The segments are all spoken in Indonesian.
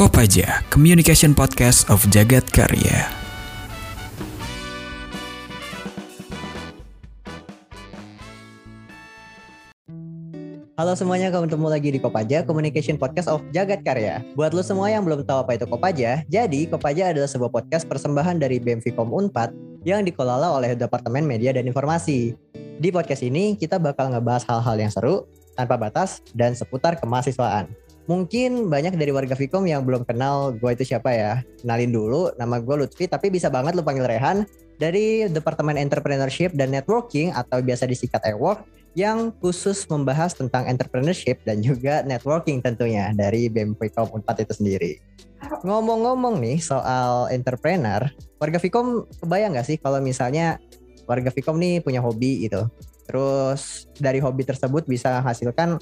Kopaja, Communication Podcast of Jagat Karya. Halo semuanya, ketemu lagi di Kopaja, Communication Podcast of Jagat Karya. Buat lo semua yang belum tahu apa itu Kopaja, jadi Kopaja adalah sebuah podcast persembahan dari BMVCom Unpad yang dikelola oleh Departemen Media dan Informasi. Di podcast ini, kita bakal ngebahas hal-hal yang seru, tanpa batas, dan seputar kemahasiswaan. Mungkin banyak dari warga Vkom yang belum kenal gue itu siapa ya. Kenalin dulu, nama gue Lutfi, tapi bisa banget lu panggil Rehan dari Departemen Entrepreneurship dan Networking atau biasa disingkat EWORK yang khusus membahas tentang entrepreneurship dan juga networking tentunya dari BEM Vkom 4 itu sendiri. Ngomong-ngomong nih soal entrepreneur, warga Vkom kebayang gak sih kalau misalnya warga Vkom nih punya hobi gitu. Terus dari hobi tersebut bisa menghasilkan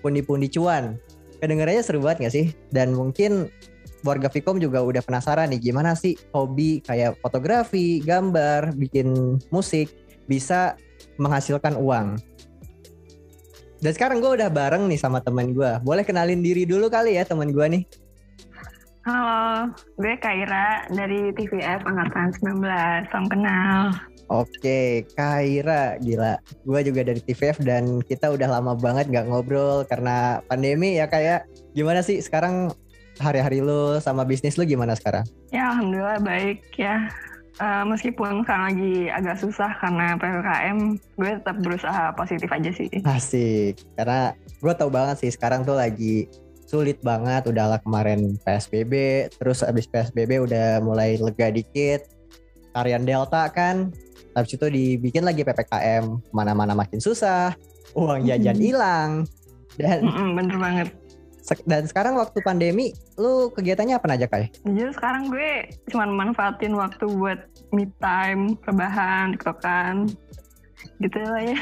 pundi-pundi cuan. Kedengarannya seru banget gak sih? Dan mungkin warga Vkom juga udah penasaran nih gimana sih hobi kayak fotografi, gambar, bikin musik bisa menghasilkan uang. Dan sekarang gue udah bareng nih sama teman gue. Boleh kenalin diri dulu kali ya teman gue nih. Halo, gue Kaira dari TVF Angkatan 19. Salam kenal. Oke, Kaira, gila. Gue juga dari TVF dan kita udah lama banget gak ngobrol karena pandemi ya kayak gimana sih sekarang hari-hari lu sama bisnis lu gimana sekarang? Ya alhamdulillah baik ya. Uh, meskipun sekarang lagi agak susah karena PPKM, gue tetap berusaha positif aja sih. Asik, karena gue tau banget sih sekarang tuh lagi sulit banget. Udah lah kemarin PSBB, terus abis PSBB udah mulai lega dikit. Varian Delta kan, habis itu dibikin lagi PPKM, mana-mana makin susah, uang jajan hilang, dan bener banget. dan sekarang waktu pandemi, lu kegiatannya apa aja kayak? Jujur sekarang gue cuma manfaatin waktu buat me time, rebahan, tiktokan, gitu lah ya.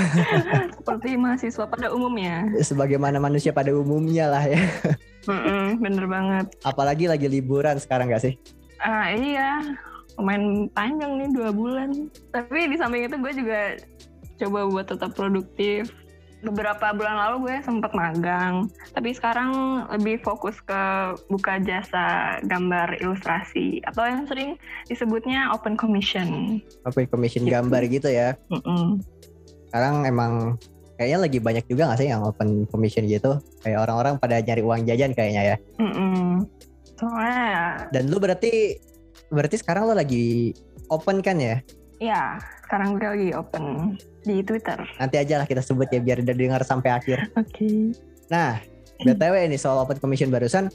Seperti mahasiswa pada umumnya. Sebagaimana manusia pada umumnya lah ya. Mm-mm, bener banget. Apalagi lagi liburan sekarang gak sih? Ah iya, lumayan panjang nih dua bulan. Tapi di samping itu gue juga coba buat tetap produktif. Beberapa bulan lalu gue sempat magang, tapi sekarang lebih fokus ke buka jasa gambar ilustrasi atau yang sering disebutnya open commission. Apa commission Gitu. gambar gitu ya? Mm-mm. Sekarang emang kayaknya lagi banyak juga gak sih yang open commission gitu? Kayak orang-orang pada nyari uang jajan kayaknya ya. Mm-mm. Soalnya Dan lu berarti berarti sekarang lu lagi open kan ya? ya sekarang gue lagi open di Twitter. Nanti aja lah kita sebut ya biar udah dengar sampai akhir. Oke. Nah, BTW ini soal open commission barusan,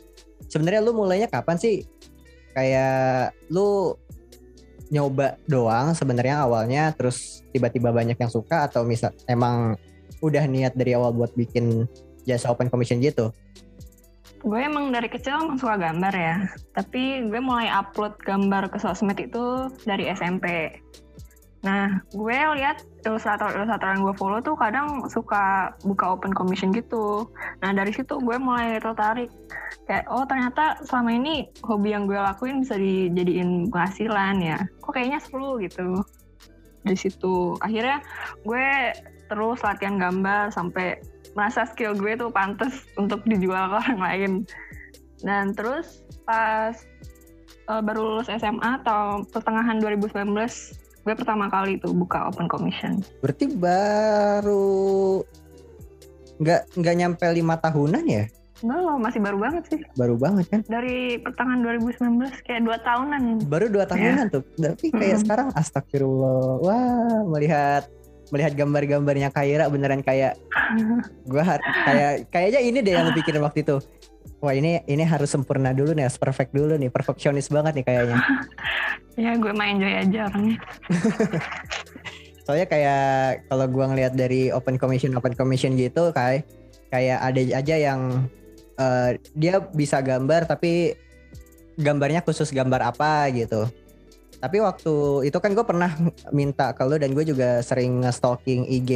sebenarnya lu mulainya kapan sih? Kayak lu nyoba doang sebenarnya awalnya terus tiba-tiba banyak yang suka atau misal emang udah niat dari awal buat bikin jasa open commission gitu? Gue emang dari kecil emang suka gambar ya. Tapi gue mulai upload gambar ke sosmed itu dari SMP. Nah, gue lihat ilustrator-ilustrator yang gue follow tuh kadang suka buka open commission gitu. Nah, dari situ gue mulai tertarik. Kayak, oh ternyata selama ini hobi yang gue lakuin bisa dijadiin penghasilan ya. Kok kayaknya seru gitu. Dari situ. Akhirnya gue terus latihan gambar sampai merasa skill gue tuh pantas untuk dijual ke orang lain. Dan terus pas uh, baru lulus SMA atau pertengahan 2019, gue pertama kali tuh buka open commission. Berarti baru nggak nggak nyampe lima tahunan ya? Enggak loh, masih baru banget sih. Baru banget kan? Dari pertengahan 2019, kayak dua tahunan. Baru dua tahunan tuh. Tapi kayak Mm-mm. sekarang astagfirullah. Wah, melihat melihat gambar-gambarnya Kaira beneran kayak gua har- kayak kayaknya ini deh yang pikirin waktu itu. Wah ini ini harus sempurna dulu nih, harus perfect dulu nih, perfeksionis banget nih kayaknya. ya gue main enjoy aja orangnya. Soalnya kayak kalau gua ngelihat dari open commission open commission gitu kayak kayak ada aja yang eh, dia bisa gambar tapi gambarnya khusus gambar apa gitu. Tapi waktu itu kan gue pernah minta ke lu dan gue juga sering nge-stalking IG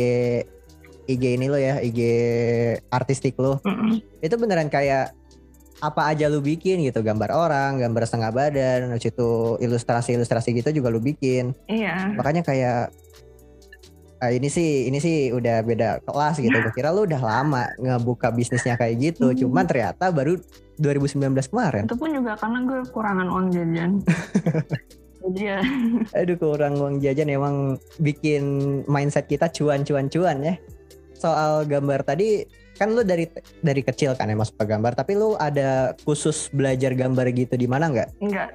IG ini lo ya, IG artistik lo. Mm-mm. Itu beneran kayak apa aja lu bikin gitu, gambar orang, gambar setengah badan, habis itu ilustrasi-ilustrasi gitu juga lu bikin. Iya. Makanya kayak ah, ini sih ini sih udah beda kelas gitu. Gue kira lu udah lama ngebuka bisnisnya kayak gitu. Hmm. Cuman ternyata baru 2019 kemarin. Itu pun juga karena gue kekurangan uang jajan. Ya, Aduh kurang uang jajan emang bikin mindset kita cuan-cuan-cuan ya. Soal gambar tadi kan lu dari dari kecil kan ya masuk ke gambar tapi lu ada khusus belajar gambar gitu di mana nggak? enggak.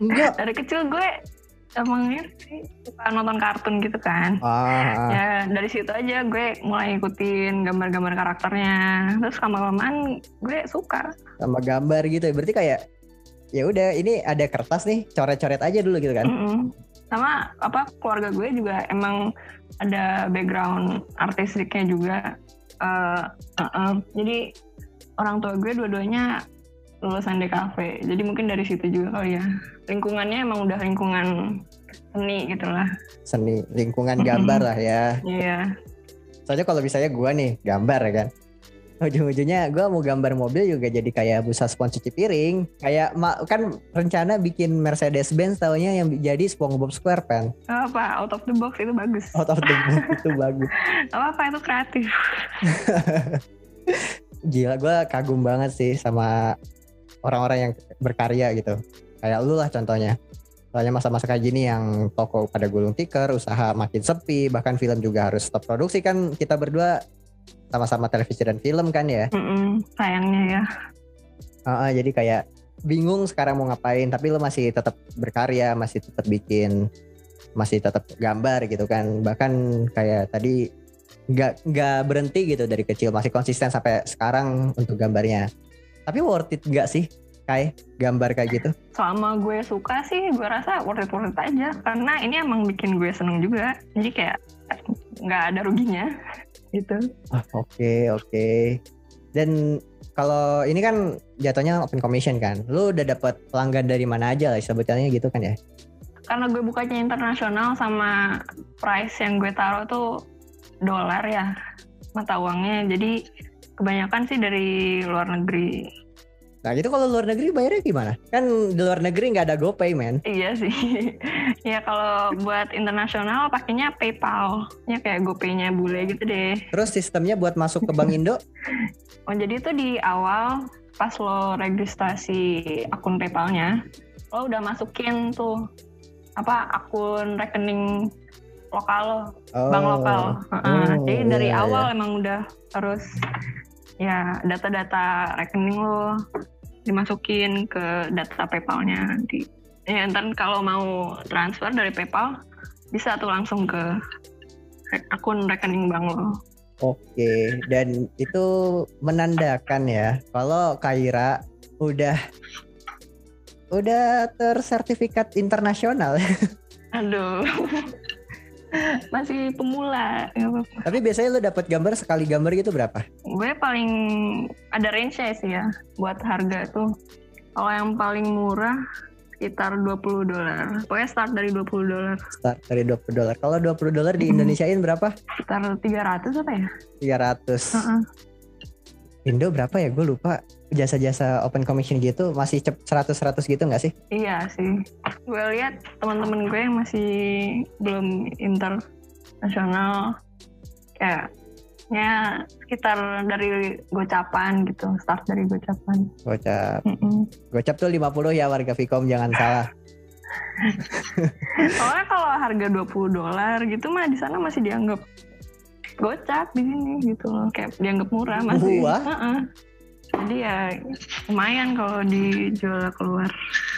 Enggak. Dari kecil gue emang ini sih suka nonton kartun gitu kan. Ah. Ya dari situ aja gue mulai ikutin gambar-gambar karakternya. Terus lama-lamaan gue suka. sama gambar gitu ya. Berarti kayak ya udah ini ada kertas nih, coret-coret aja dulu gitu kan. Mm-mm. Sama apa keluarga gue juga emang ada background artistiknya juga. Eh, uh-uh. Jadi orang tua gue dua-duanya lulusan DKV. Jadi mungkin dari situ juga kali ya. Lingkungannya emang udah lingkungan seni gitu lah. Seni lingkungan gambar lah ya. Iya. Soalnya kalau misalnya gua nih gambar ya kan. Ujung-ujungnya gua mau gambar mobil juga jadi kayak busa spons cuci piring. Kayak kan rencana bikin Mercedes Benz taunya yang jadi SpongeBob SquarePants. Gak apa, out of the box itu bagus. Out of the box itu bagus. Gak apa-apa itu kreatif. Gila gua kagum banget sih sama orang-orang yang berkarya gitu. Kayak lu lah contohnya. Soalnya masa-masa kayak gini yang toko pada gulung tikar, usaha makin sepi, bahkan film juga harus stop produksi kan kita berdua sama-sama televisi dan film kan ya. Mm-mm, sayangnya ya. Heeh, jadi kayak bingung sekarang mau ngapain, tapi lo masih tetap berkarya, masih tetap bikin, masih tetap gambar gitu kan. Bahkan kayak tadi nggak nggak berhenti gitu dari kecil, masih konsisten sampai sekarang untuk gambarnya. Tapi worth it nggak sih, kayak gambar kayak gitu? Selama gue suka sih, gue rasa worth it worth it aja. Karena ini emang bikin gue seneng juga. Jadi kayak nggak ada ruginya gitu. Ah, Oke oke. Dan kalau ini kan jatuhnya open commission kan, lu udah dapat pelanggan dari mana aja lah sebetulnya gitu kan ya? Karena gue bukanya internasional sama price yang gue taruh tuh dolar ya mata uangnya. Jadi kebanyakan sih dari luar negeri. Nah gitu kalau luar negeri bayarnya gimana? Kan di luar negeri nggak ada GoPay men. Iya sih. ya kalau buat internasional pakainya PayPal. Ya kayak GoPay-nya bule gitu deh. Terus sistemnya buat masuk ke Bank Indo? Oh jadi itu di awal pas lo registrasi akun PayPal-nya, lo udah masukin tuh apa akun rekening lokal lo, Oh. bank lokal. Heeh, Oh, jadi dari iya, awal emang udah harus ya data-data rekening lo dimasukin ke data PayPal-nya nanti. Ya ntar kalau mau transfer dari PayPal bisa tuh langsung ke re- akun rekening bank lo. Oke, dan itu menandakan ya kalau Kaira udah udah tersertifikat internasional. Aduh. Masih pemula. Tapi biasanya lu dapat gambar sekali gambar gitu berapa? Gue paling ada range-nya sih ya buat harga tuh. Kalau yang paling murah sekitar 20 dolar. Pokoknya start dari 20 dolar. Start dari 20 dolar. Kalau 20 dolar di Indonesiain berapa? Sekitar 300 apa ya? 300. Heeh. Indo berapa ya? Gue lupa. Jasa-jasa open commission gitu masih cep 100-100 gitu nggak sih? Iya sih. Gue lihat teman-teman gue yang masih belum internasional kayak ya sekitar dari gocapan gitu, start dari gocapan. Gocap. Mm-mm. Gocap tuh 50 ya warga Vicom jangan salah. Soalnya kalau harga 20 dolar gitu mah di sana masih dianggap gocap di sini gitu loh, kayak dianggap murah masih. Wah. Heeh. Jadi ya lumayan kalau dijual keluar.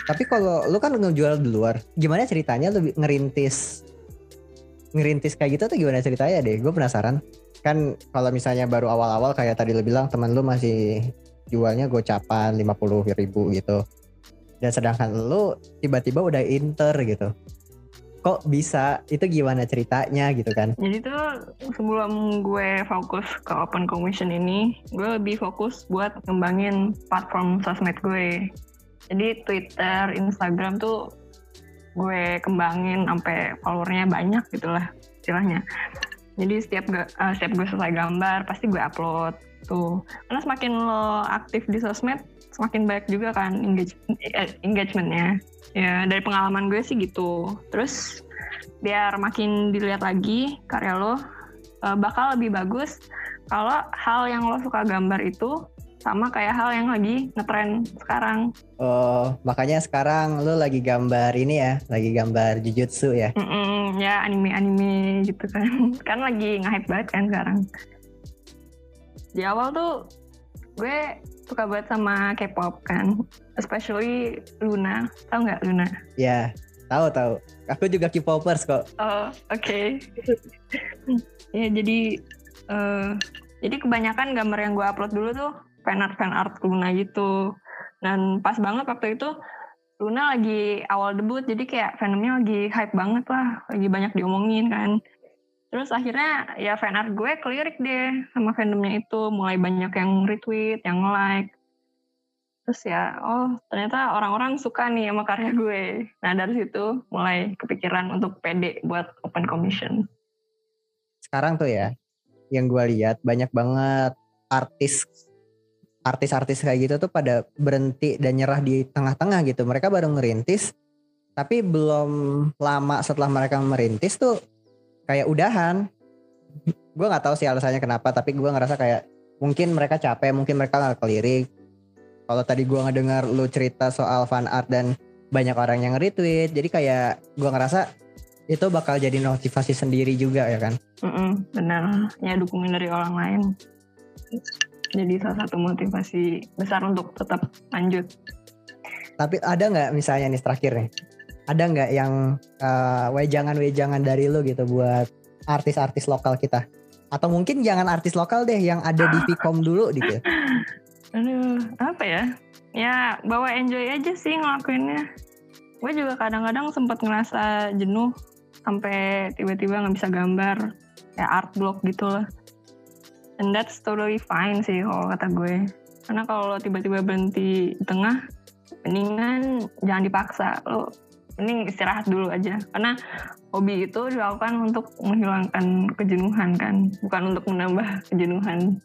Tapi kalau lu kan ngejual di luar, gimana ceritanya lu ngerintis ngerintis kayak gitu tuh gimana ceritanya deh? Gue penasaran. Kan kalau misalnya baru awal-awal kayak tadi lu bilang teman lu masih jualnya gocapan 50 ribu gitu. Dan sedangkan lu tiba-tiba udah inter gitu. Kok bisa? Itu gimana ceritanya gitu kan? Jadi tuh sebelum gue fokus ke open commission ini, gue lebih fokus buat ngembangin platform sosmed gue. Jadi Twitter, Instagram tuh gue kembangin sampai followernya banyak gitulah istilahnya. Jadi setiap ga- eh, setiap gue selesai gambar pasti gue upload tuh. Karena semakin lo aktif di sosmed, semakin banyak juga kan engage, eh, engagementnya. Ya dari pengalaman gue sih gitu. Terus biar makin dilihat lagi karya lo uh, bakal lebih bagus kalau hal yang lo suka gambar itu sama kayak hal yang lagi ngetren sekarang. Oh, makanya sekarang lo lagi gambar ini ya, lagi gambar jujutsu ya? Mm-mm, ya anime-anime gitu kan, kan lagi nge-hype banget kan sekarang. Di awal tuh gue suka banget sama K-pop kan, especially Luna, tau nggak Luna? Ya, tahu tahu. Aku juga K-popers kok. Oh, oke. Okay. ya jadi uh, jadi kebanyakan gambar yang gue upload dulu tuh fan art fan art Luna gitu. Dan pas banget waktu itu Luna lagi awal debut jadi kayak fandomnya lagi hype banget lah lagi banyak diomongin kan. Terus akhirnya ya fan art gue kelirik deh sama fandomnya itu mulai banyak yang retweet yang like. Terus ya oh ternyata orang-orang suka nih sama karya gue. Nah dari situ mulai kepikiran untuk pede buat open commission. Sekarang tuh ya yang gue lihat banyak banget artis artis-artis kayak gitu tuh pada berhenti dan nyerah di tengah-tengah gitu. Mereka baru ngerintis, tapi belum lama setelah mereka merintis tuh kayak udahan. gue nggak tahu sih alasannya kenapa, tapi gue ngerasa kayak mungkin mereka capek, mungkin mereka nggak kelirik. Kalau tadi gue ngedengar lu cerita soal fan art dan banyak orang yang retweet, jadi kayak gue ngerasa itu bakal jadi motivasi sendiri juga ya kan? Mm -mm, benar, ya dukungan dari orang lain jadi salah satu motivasi besar untuk tetap lanjut. Tapi ada nggak misalnya nih terakhir nih, ada nggak yang uh, wejangan-wejangan dari lu gitu buat artis-artis lokal kita? Atau mungkin jangan artis lokal deh yang ada di Vcom dulu gitu. Aduh, apa ya? Ya bawa enjoy aja sih ngelakuinnya. Gue juga kadang-kadang sempat ngerasa jenuh sampai tiba-tiba nggak bisa gambar kayak art block gitu lah and that's totally fine sih kalau kata gue. Karena kalau tiba-tiba berhenti di tengah mendingan jangan dipaksa. Lo mending istirahat dulu aja. Karena hobi itu dilakukan untuk menghilangkan kejenuhan kan. Bukan untuk menambah kejenuhan.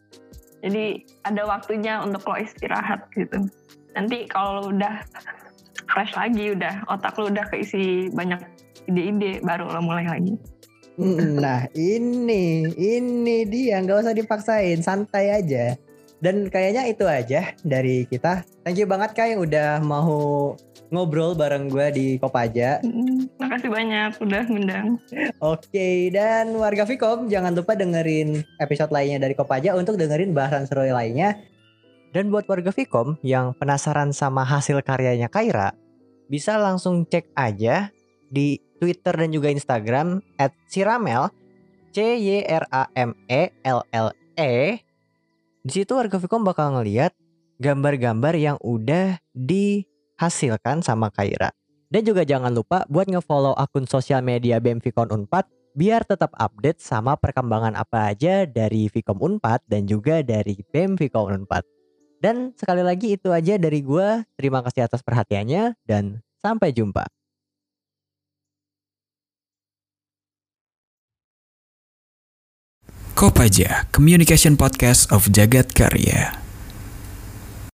Jadi ada waktunya untuk lo istirahat gitu. Nanti kalau lo udah fresh lagi udah otak lo udah keisi banyak ide-ide baru lo mulai lagi Nah ini, ini dia nggak usah dipaksain, santai aja. Dan kayaknya itu aja dari kita. Thank you banget kak yang udah mau ngobrol bareng gue di Kopaja. Makasih banyak udah ngundang. Oke, okay, dan warga Vicom jangan lupa dengerin episode lainnya dari Kopaja untuk dengerin bahasan seru lainnya. Dan buat warga Vicom yang penasaran sama hasil karyanya Kaira, bisa langsung cek aja di Twitter dan juga Instagram Siramel C Y R A M E L L E. Di situ warga Vicom bakal ngeliat gambar-gambar yang udah dihasilkan sama Kaira. Dan juga jangan lupa buat ngefollow akun sosial media BEM Vicon Unpad biar tetap update sama perkembangan apa aja dari Vicom Unpad dan juga dari BEM Vicom Unpad. Dan sekali lagi itu aja dari gue. Terima kasih atas perhatiannya dan sampai jumpa. Kopaja, Communication Podcast of Jagat Karya.